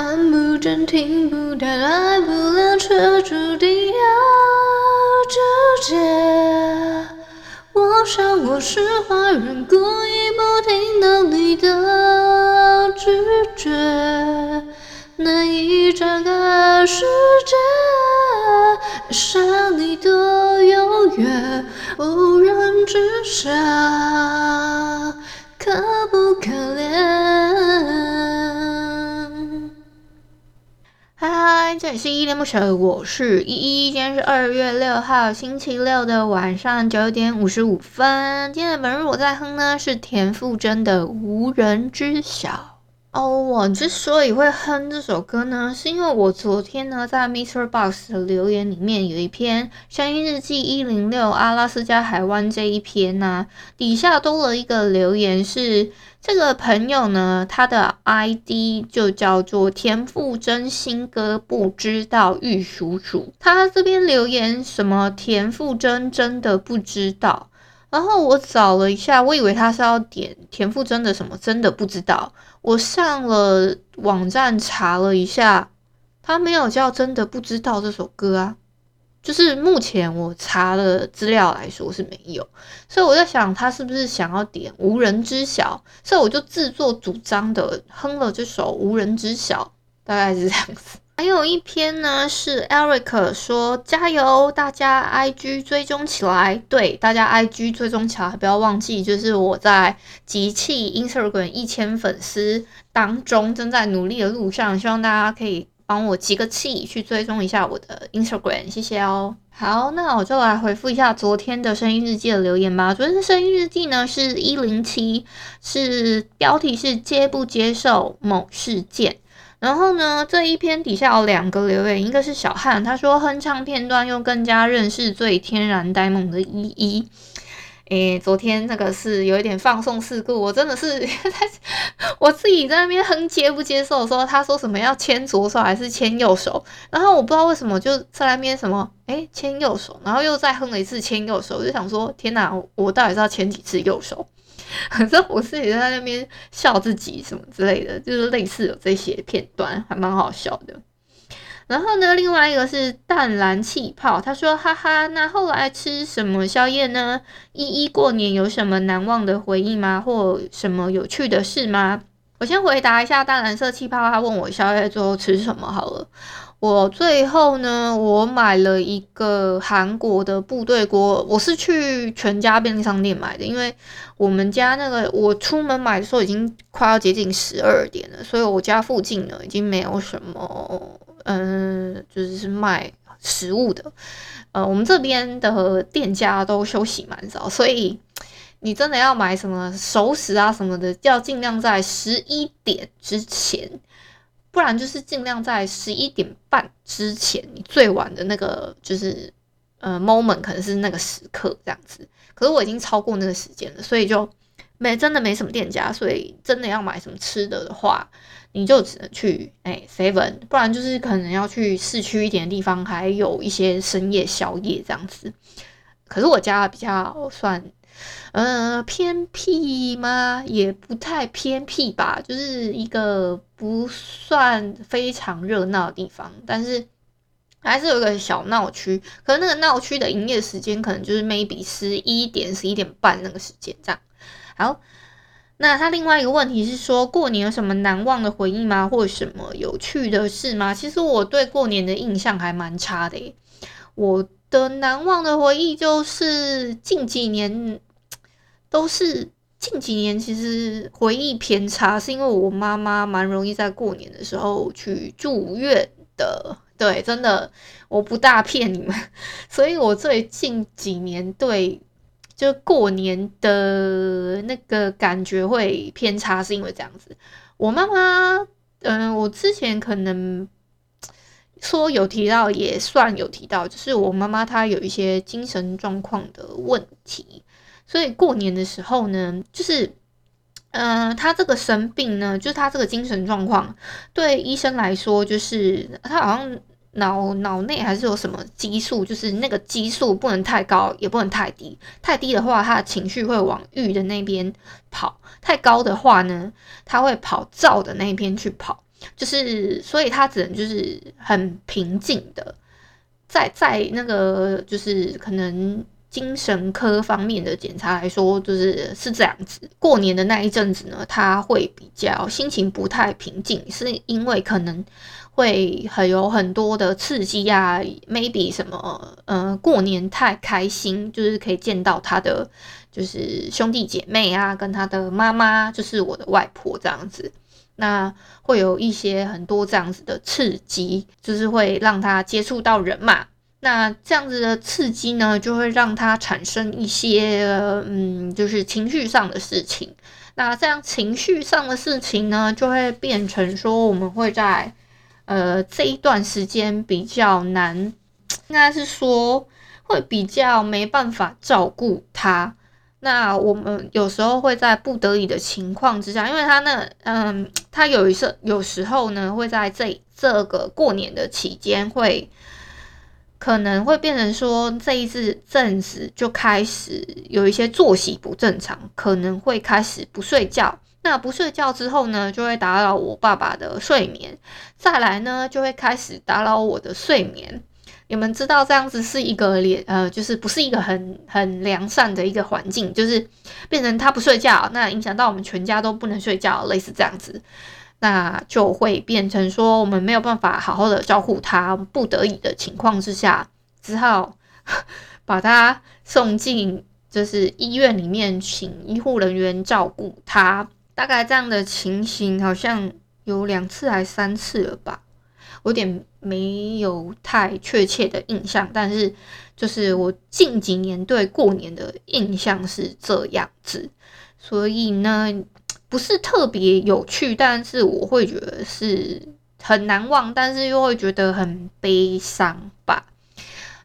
看不见，听不到，爱不了，却注定要纠结。我想我是坏人，故意不听到你的拒绝。难以展开世界，想你多遥远，无人知晓，这里是依恋不舍，我是依依。今天是二月六号星期六的晚上九点五十五分。今天的本日我在哼呢是田馥甄的《无人知晓》。哦，我之所以会哼这首歌呢，是因为我昨天呢在 Mr Box 的留言里面有一篇声音日记一零六阿拉斯加海湾这一篇呢、底下多了一个留言是。这个朋友呢，他的 ID 就叫做田馥甄新歌不知道玉蜀黍。他这边留言什么田馥甄真的不知道，然后我找了一下，我以为他是要点田馥甄的什么真的不知道。我上了网站查了一下，他没有叫真的不知道这首歌啊。就是目前我查的资料来说是没有，所以我在想他是不是想要点无人知晓，所以我就自作主张的哼了这首无人知晓，大概是这样子。还有一篇呢是 Eric 说加油，大家 IG 追踪起来，对，大家 IG 追踪起来，不要忘记，就是我在集气 Instagram 一千粉丝当中正在努力的路上，希望大家可以。帮我集个气，去追踪一下我的 Instagram，谢谢哦。好，那我就来回复一下昨天的声音日记的留言吧。昨天的声音日记呢是一零七，是标题是接不接受某事件。然后呢，这一篇底下有两个留言，一个是小汉，他说哼唱片段又更加认识最天然呆萌的依依。诶，昨天那个是有一点放送事故，我真的是 我自己在那边哼接不接受说，他说什么要牵左手还是牵右手，然后我不知道为什么就在那边什么诶牵右手，然后又再哼了一次牵右手，我就想说天哪，我到底是要牵几次右手？反正我自己在那边笑自己什么之类的，就是类似有这些片段，还蛮好笑的。然后呢，另外一个是淡蓝气泡，他说：“哈哈，那后来吃什么宵夜呢？依依过年有什么难忘的回忆吗？或什么有趣的事吗？”我先回答一下淡蓝色气泡，他问我宵夜最后吃什么好了。我最后呢，我买了一个韩国的部队锅，我是去全家便利商店买的，因为我们家那个我出门买的时候已经快要接近十二点了，所以我家附近呢已经没有什么。嗯，就是卖食物的，呃，我们这边的店家都休息蛮早，所以你真的要买什么熟食啊什么的，要尽量在十一点之前，不然就是尽量在十一点半之前，你最晚的那个就是呃 moment 可能是那个时刻这样子。可是我已经超过那个时间了，所以就没真的没什么店家，所以真的要买什么吃的的话。你就只能去哎 seven，不然就是可能要去市区一点的地方，还有一些深夜宵夜这样子。可是我家比较算呃偏僻吗？也不太偏僻吧，就是一个不算非常热闹的地方，但是还是有一个小闹区。可是那个闹区的营业时间可能就是 maybe 十一点、十一点半那个时间这样。好。那他另外一个问题是说，过年有什么难忘的回忆吗？或什么有趣的事吗？其实我对过年的印象还蛮差的。我的难忘的回忆就是近几年都是近几年，其实回忆偏差，是因为我妈妈蛮容易在过年的时候去住院的。对，真的，我不大骗你们。所以我最近几年对。就过年的那个感觉会偏差，是因为这样子。我妈妈嗯，我之前可能说有提到，也算有提到，就是我妈妈她有一些精神状况的问题，所以过年的时候呢，就是，嗯，她这个生病呢，就是她这个精神状况，对医生来说，就是她好像。脑脑内还是有什么激素，就是那个激素不能太高，也不能太低。太低的话，他的情绪会往郁的那边跑；太高的话呢，他会跑躁的那边去跑。就是，所以他只能就是很平静的，在在那个就是可能精神科方面的检查来说，就是是这样子。过年的那一阵子呢，他会比较心情不太平静，是因为可能。会很有很多的刺激啊，maybe 什么，呃，过年太开心，就是可以见到他的就是兄弟姐妹啊，跟他的妈妈，就是我的外婆这样子，那会有一些很多这样子的刺激，就是会让他接触到人嘛，那这样子的刺激呢，就会让他产生一些，嗯，就是情绪上的事情，那这样情绪上的事情呢，就会变成说我们会在。呃，这一段时间比较难，应该是说会比较没办法照顾他。那我们有时候会在不得已的情况之下，因为他那，嗯，他有一次有时候呢，会在这这个过年的期间，会可能会变成说这一次阵子就开始有一些作息不正常，可能会开始不睡觉。那不睡觉之后呢，就会打扰我爸爸的睡眠。再来呢，就会开始打扰我的睡眠。你们知道这样子是一个连呃，就是不是一个很很良善的一个环境，就是变成他不睡觉，那影响到我们全家都不能睡觉，类似这样子，那就会变成说我们没有办法好好的照顾他，不得已的情况之下，只好 把他送进就是医院里面，请医护人员照顾他。大概这样的情形好像有两次还三次了吧，我有点没有太确切的印象，但是就是我近几年对过年的印象是这样子，所以呢，不是特别有趣，但是我会觉得是很难忘，但是又会觉得很悲伤吧。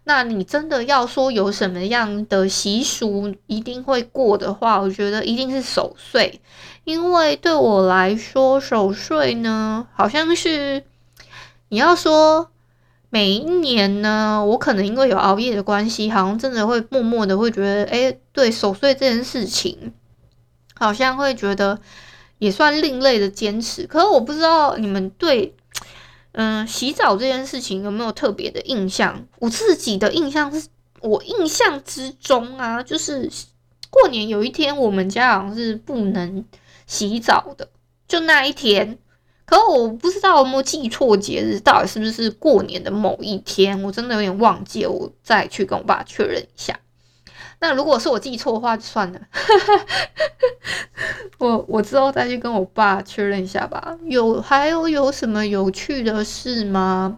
那你真的要说有什么样的习俗一定会过的话，我觉得一定是守岁，因为对我来说，守岁呢，好像是你要说每一年呢，我可能因为有熬夜的关系，好像真的会默默的会觉得，诶，对守岁这件事情，好像会觉得也算另类的坚持。可是我不知道你们对。嗯，洗澡这件事情有没有特别的印象？我自己的印象是，我印象之中啊，就是过年有一天，我们家好像是不能洗澡的，就那一天。可我不知道有没有记错节日，到底是不是过年的某一天？我真的有点忘记，我再去跟我爸确认一下。那如果是我记错的话，就算了。我我之后再去跟我爸确认一下吧。有还有有什么有趣的事吗？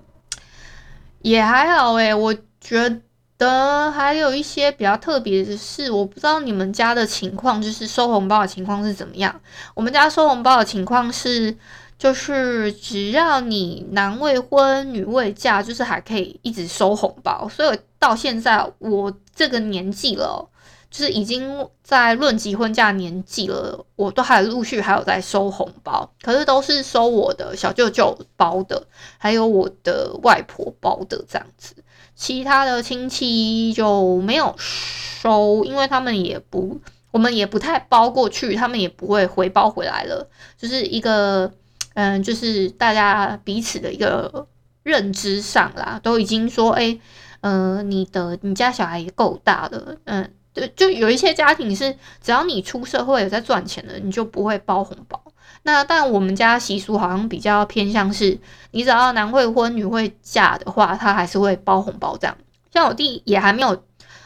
也还好诶，我觉得还有一些比较特别的事，我不知道你们家的情况，就是收红包的情况是怎么样。我们家收红包的情况是。就是只要你男未婚女未嫁，就是还可以一直收红包。所以到现在我这个年纪了，就是已经在论及婚嫁年纪了，我都还陆续还有在收红包，可是都是收我的小舅舅包的，还有我的外婆包的这样子。其他的亲戚就没有收，因为他们也不，我们也不太包过去，他们也不会回包回来了，就是一个。嗯，就是大家彼此的一个认知上啦，都已经说，哎、呃，你的你家小孩也够大了，嗯，对，就有一些家庭是，只要你出社会有在赚钱的，你就不会包红包。那但我们家习俗好像比较偏向是，你只要男未婚女未嫁的话，他还是会包红包这样。像我弟也还没有。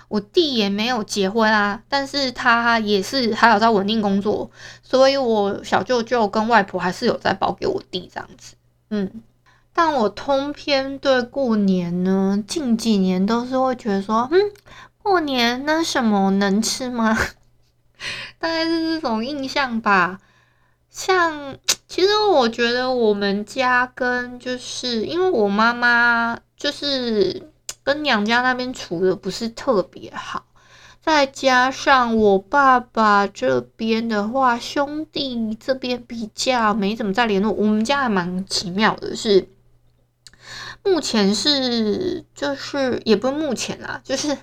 我弟也没有结婚啊，但是他也是还有在稳定工作，所以我小舅舅跟外婆还是有在包给我弟这样子。嗯，但我通篇对过年呢，近几年都是会觉得说，嗯，过年那什么能吃吗？大概是这种印象吧。像其实我觉得我们家跟就是因为我妈妈就是跟娘家那边处的不是特别好，再加上我爸爸这边的话，兄弟这边比较没怎么再联络。我们家还蛮奇妙的是。目前是就是也不是目前啦，就是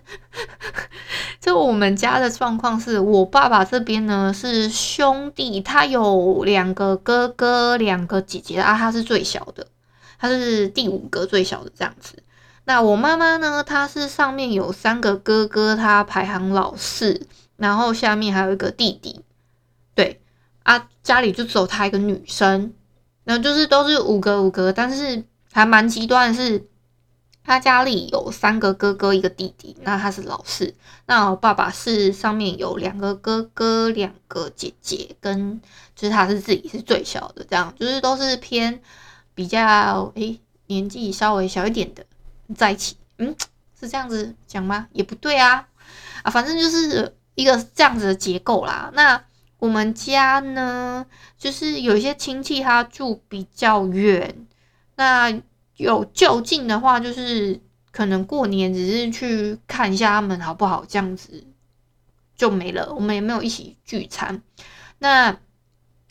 就我们家的状况是，我爸爸这边呢是兄弟，他有两个哥哥，两个姐姐啊，他是最小的，他是第五个最小的这样子。那我妈妈呢，她是上面有三个哥哥，她排行老四，然后下面还有一个弟弟，对啊，家里就只有她一个女生，然后就是都是五个五个，但是。还蛮极端是，他家里有三个哥哥，一个弟弟，那他是老四。那我爸爸是上面有两个哥哥，两个姐姐，跟就是他是自己是最小的，这样就是都是偏比较诶、年纪稍微小一点的在一起。嗯，是这样子讲吗？也不对啊，啊，反正就是一个这样子的结构啦。那我们家呢，就是有一些亲戚他住比较远。那有就近的话，就是可能过年只是去看一下他们好不好，这样子就没了。我们也没有一起聚餐。那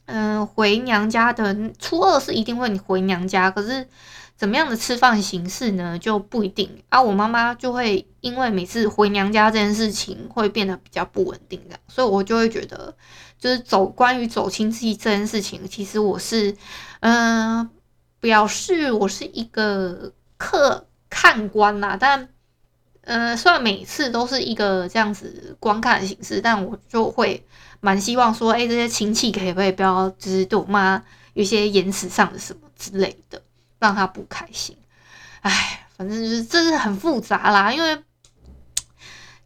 嗯、回娘家的初二是一定会回娘家，可是怎么样的吃饭形式呢，就不一定。啊，我妈妈就会因为每次回娘家这件事情会变得比较不稳定的，所以我就会觉得，就是走关于走亲戚这件事情，其实我是嗯。表示我是一个客看官啦，但，呃，虽然每次都是一个这样子观看的形式，但我就会蛮希望说，哎、这些亲戚可以不可以不要，就是对我妈有些言辞上的什么之类的，让她不开心。哎，反正就是这是很复杂啦，因为。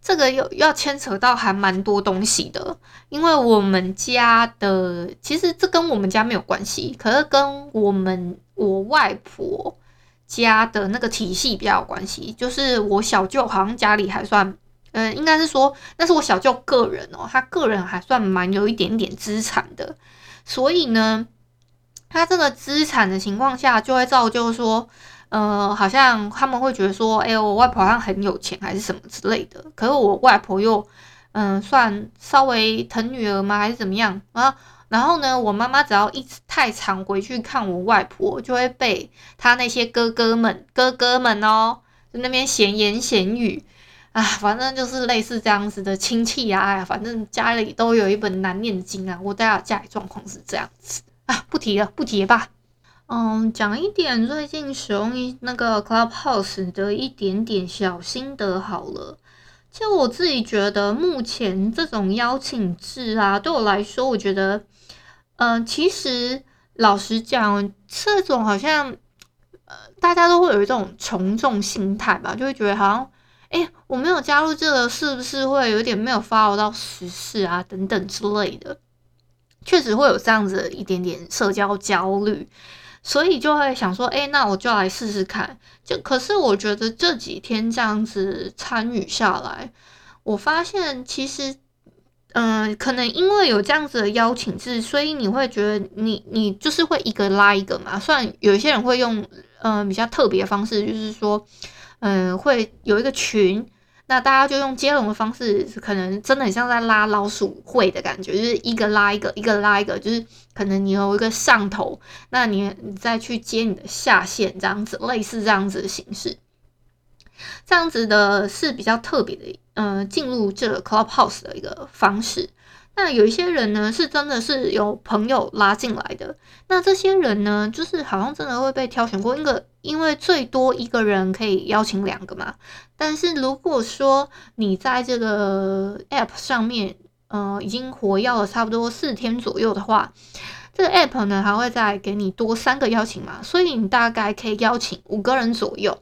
这个又要牵扯到还蛮多东西的，因为我们家的其实这跟我们家没有关系，可是跟我们我外婆家的那个体系比较有关系。就是我小舅好像家里还算，嗯，应该是说那是我小舅个人哦，他个人还算蛮有一点点资产的，所以呢，他这个资产的情况下就会造就说。呃，好像他们会觉得说，哎呦，我外婆好像很有钱，还是什么之类的。可是我外婆又，嗯、算稍微疼女儿吗，还是怎么样啊？然后呢，我妈妈只要一太常回去看我外婆，就会被他那些哥哥们、哥哥们哦，在那边闲言闲语啊，反正就是类似这样子的亲戚啊，反正家里都有一本难念的经啊。我大家家里状况是这样子啊，不提了，不提了吧。嗯，讲一点最近使用一那个 Clubhouse 的一点点小心得好了。其实我自己觉得，目前这种邀请制啊，对我来说，我觉得，嗯，其实老实讲，这种好像，呃，大家都会有一种从众心态吧，就会觉得好像，诶，我没有加入这个，是不是会有点没有 follow 到时事啊，等等之类的，确实会有这样子一点点社交焦虑。所以就会想说，哎、那我就来试试看。就可是我觉得这几天这样子参与下来，我发现其实，嗯、可能因为有这样子的邀请制，所以你会觉得你你就是会一个拉一个嘛。虽然有一些人会用嗯、比较特别的方式，就是说，嗯、呃，会有一个群。那大家就用接龙的方式，可能真的很像在拉老鼠会的感觉，就是一个拉一个，一个拉一个，就是可能你有一个上头，那你你再去接你的下线，这样子类似这样子的形式，这样子的是比较特别的，嗯，进入这个 Clubhouse 的一个方式。那有一些人呢，是真的是有朋友拉进来的。那这些人呢，就是好像真的会被挑选过，因为因为最多一个人可以邀请两个嘛。但是如果说你在这个 App 上面，呃，已经活跃了差不多四天左右的话，这个 App 呢还会再给你多三个邀请码，所以你大概可以邀请五个人左右。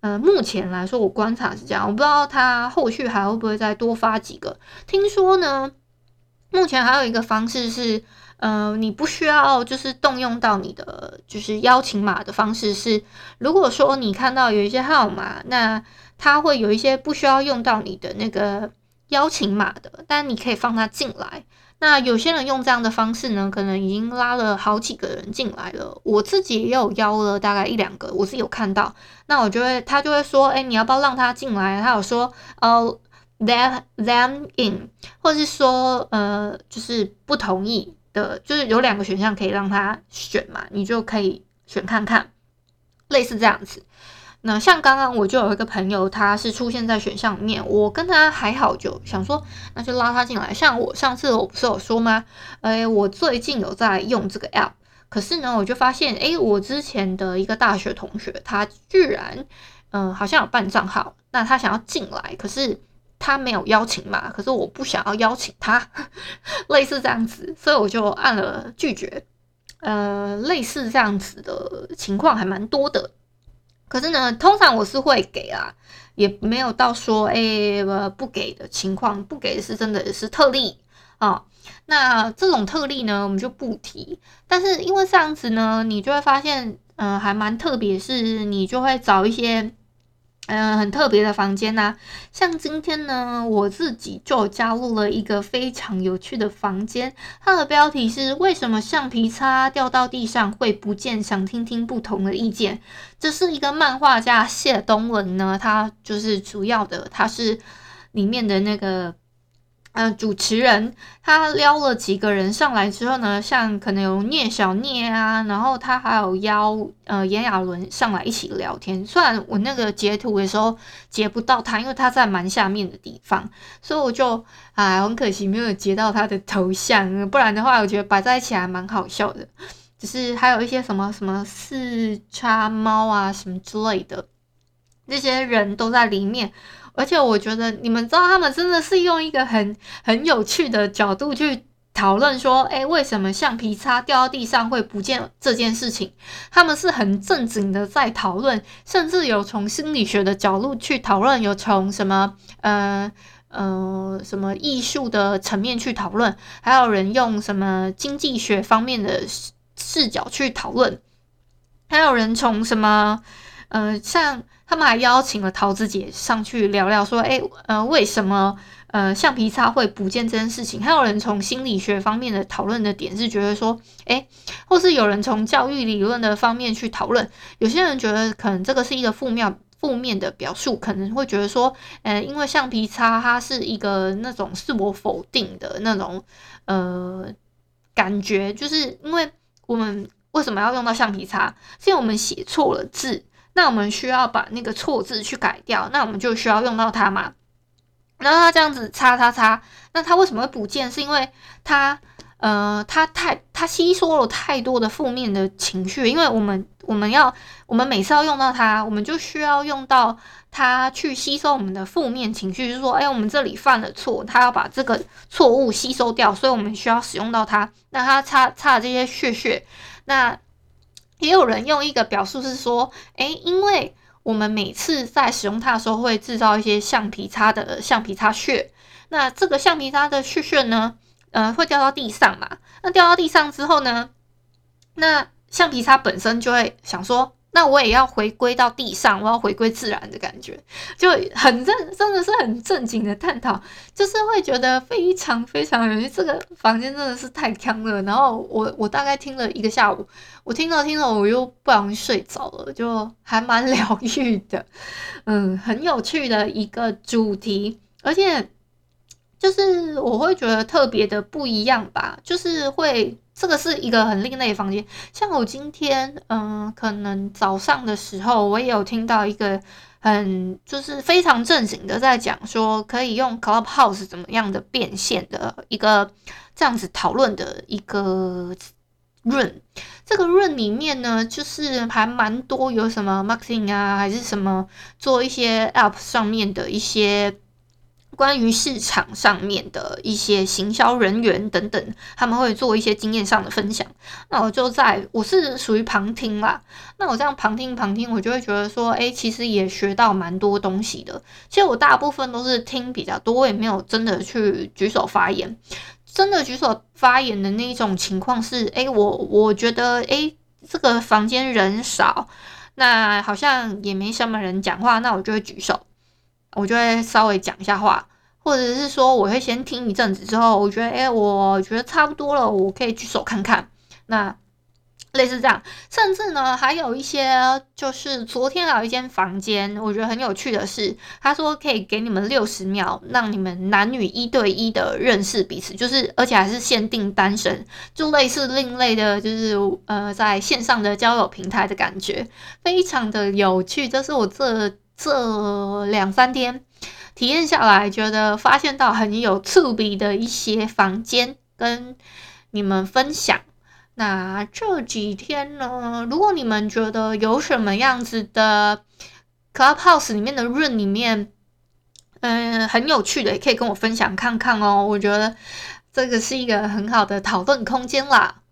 呃，目前来说我观察是这样，我不知道他后续还会不会再多发几个。听说呢。目前还有一个方式是，呃，你不需要就是动用到你的就是邀请码的方式是，如果说你看到有一些号码，那它会有一些不需要用到你的那个邀请码的，但你可以放它进来。那有些人用这样的方式呢，可能已经拉了好几个人进来了。我自己也有邀了大概一两个，我是有看到。那我就会，他就会说，哎，你要不要让他进来？他有说，呃，let them in，或者是说，呃，就是不同意的，就是有两个选项可以让他选嘛，你就可以选看看，类似这样子。那像刚刚我就有一个朋友，他是出现在选项里面，我跟他还好，就想说那就拉他进来。像我上次我不是有说吗？哎，我最近有在用这个 app，可是呢，我就发现，哎，我之前的一个大学同学，他居然，嗯、好像有办账号，那他想要进来，可是他没有邀请码，可是我不想要邀请他，类似这样子，所以我就按了拒绝。呃，类似这样子的情况还蛮多的。可是呢，通常我是会给啊，也没有到说哎、不给的情况，不给是真的是特例啊、那这种特例呢，我们就不提。但是因为这样子呢，你就会发现，嗯、呃，还蛮特别，是你就会找一些。嗯，很特别的房间呐、像今天呢，我自己就加入了一个非常有趣的房间，它的标题是“为什么橡皮擦掉到地上会不见”，想听听不同的意见。这是一个漫画家谢东文呢，他就是主要的，他是里面的那个。呃，主持人他撩了几个人上来之后呢，像可能有聂小聂啊，然后他还有邀呃炎亚纶上来一起聊天。虽然我那个截图的时候截不到他，因为他在蛮下面的地方，所以我就哎很可惜没有截到他的头像，不然的话我觉得摆在一起还蛮好笑的。只是还有一些什么什么四叉猫啊什么之类的，这些人都在里面。而且我觉得你们知道，他们真的是用一个很很有趣的角度去讨论说，哎，为什么橡皮擦掉到地上会不见这件事情？他们是很正经的在讨论，甚至有从心理学的角度去讨论，有从什么呃呃什么艺术的层面去讨论，还有人用什么经济学方面的视角去讨论，还有人从什么呃像。他们还邀请了桃子姐上去聊聊，说：“诶，呃，为什么呃橡皮擦会不见这件事情？”还有人从心理学方面的讨论的点是觉得说：“诶，或是有人从教育理论的方面去讨论。有些人觉得可能这个是一个负面负面的表述，可能会觉得说，呃，因为橡皮擦它是一个那种自我否定的那种呃感觉，就是因为我们为什么要用到橡皮擦？是因为我们写错了字。”那我们需要把那个错字去改掉，那我们就需要用到它嘛。然后它这样子擦擦擦，那它为什么会不见？是因为它，呃，它太它吸收了太多的负面的情绪。因为我们我们要我们每次要用到它，我们就需要用到它去吸收我们的负面情绪。就是说，哎，我们这里犯了错，它要把这个错误吸收掉，所以我们需要使用到它。那它擦擦这些屑屑，那。也有人用一个表述是说，诶，因为我们每次在使用它的时候会制造一些橡皮擦的橡皮擦屑，那这个橡皮擦的屑屑呢，呃，会掉到地上嘛？那掉到地上之后呢，那橡皮擦本身就会想说。那我也要回归到地上，我要回归自然的感觉，就很正，真的是很正经的探讨，就是会觉得非常非常有趣。这个房间真的是太锵了。然后我我大概听了一个下午，我听着听着我又不小心睡着了，就还蛮疗愈的，嗯，很有趣的一个主题，而且就是我会觉得特别的不一样吧，就是会。这个是一个很另类的房间，像我今天，嗯、可能早上的时候，我也有听到一个很就是非常正经的在讲说，可以用 Clubhouse 怎么样的变现的一个这样子讨论的一个 room。这个 room 里面呢，就是还蛮多有什么 marketing 啊，还是什么做一些 app 上面的一些。关于市场上面的一些行销人员等等，他们会做一些经验上的分享。那我就在，我是属于旁听啦。那我这样旁听旁听，我就会觉得说，哎，其实也学到蛮多东西的。其实我大部分都是听比较多，我也没有真的去举手发言。真的举手发言的那一种情况是，哎，我我觉得，哎，这个房间人少，那好像也没什么人讲话，那我就会举手。我就会稍微讲一下话，或者是说我会先听一阵子之后，我觉得哎，我觉得差不多了，我可以举手看看。那类似这样，甚至呢，还有一些就是昨天还有一间房间，我觉得很有趣的是，他说可以给你们六十秒，让你们男女一对一的认识彼此，就是而且还是限定单身，就类似另类的，就是呃在线上的交友平台的感觉，非常的有趣。这是我这这两三天体验下来，觉得发现到很有趣味的一些房间，跟你们分享。那这几天呢，如果你们觉得有什么样子的 Clubhouse 里面的 room 里面，嗯，很有趣的，也可以跟我分享看看哦。我觉得这个是一个很好的讨论空间啦。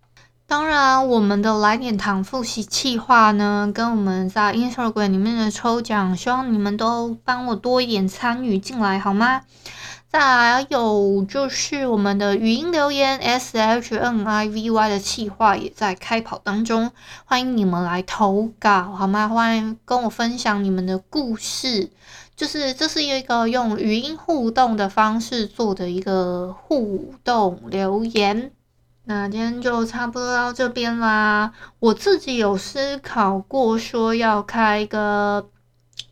当然，我们的来点糖复习计划呢，跟我们在 Instagram 里面的抽奖，希望你们都帮我多一点参与进来，好吗？再来有就是我们的语音留言 S H N I V Y 的企划也在开跑当中，欢迎你们来投稿好吗？欢迎跟我分享你们的故事，就是这是一个用语音互动的方式做的一个互动留言。那今天就差不多到这边啦。我自己有思考过说要开一个。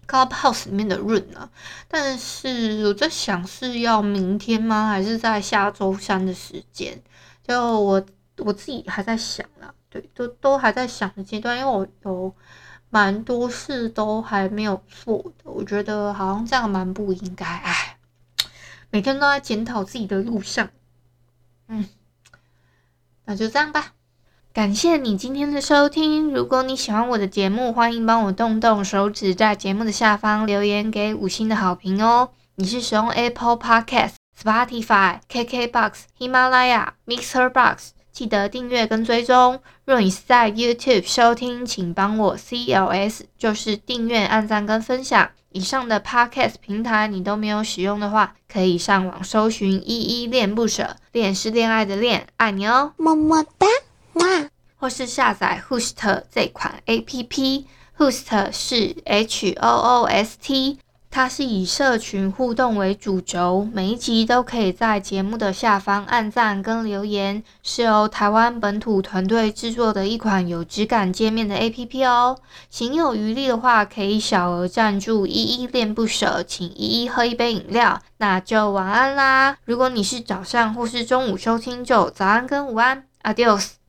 Clubhouse 里面的 room 呢，但是我在想是要明天吗？还是在下周三的时间？就我我自己还在想啦，对，都都还在想的阶段，因为我有蛮多事都还没有做的，我觉得好像这样蛮不应该，哎，每天都在检讨自己的路上，嗯，那就这样吧。感谢你今天的收听。如果你喜欢我的节目，欢迎帮我动动手指，在节目的下方留言给五星的好评哦。你是使用 Apple Podcast、Spotify、KKBox、喜马拉雅、Mixer Box，记得订阅跟追踪。若你是在 YouTube 收听，请帮我 CLS，就是订阅、按赞跟分享。以上的 Podcast 平台你都没有使用的话，可以上网搜寻“依依恋不舍”，恋是恋爱的恋，爱你哦，么么哒。哇或是下载 Host 这款 APP，Host 是 H O O S T，它是以社群互动为主轴，每一集都可以在节目的下方按赞跟留言，是由台湾本土团队制作的一款有质感界面的 APP 哦。行有余力的话，可以小额赞助依依恋不舍，请依依喝一杯饮料，那就晚安啦。如果你是早上或是中午收听，就早安跟午安，Adios。